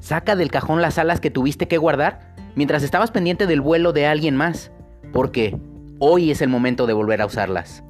Saca del cajón las alas que tuviste que guardar mientras estabas pendiente del vuelo de alguien más, porque hoy es el momento de volver a usarlas.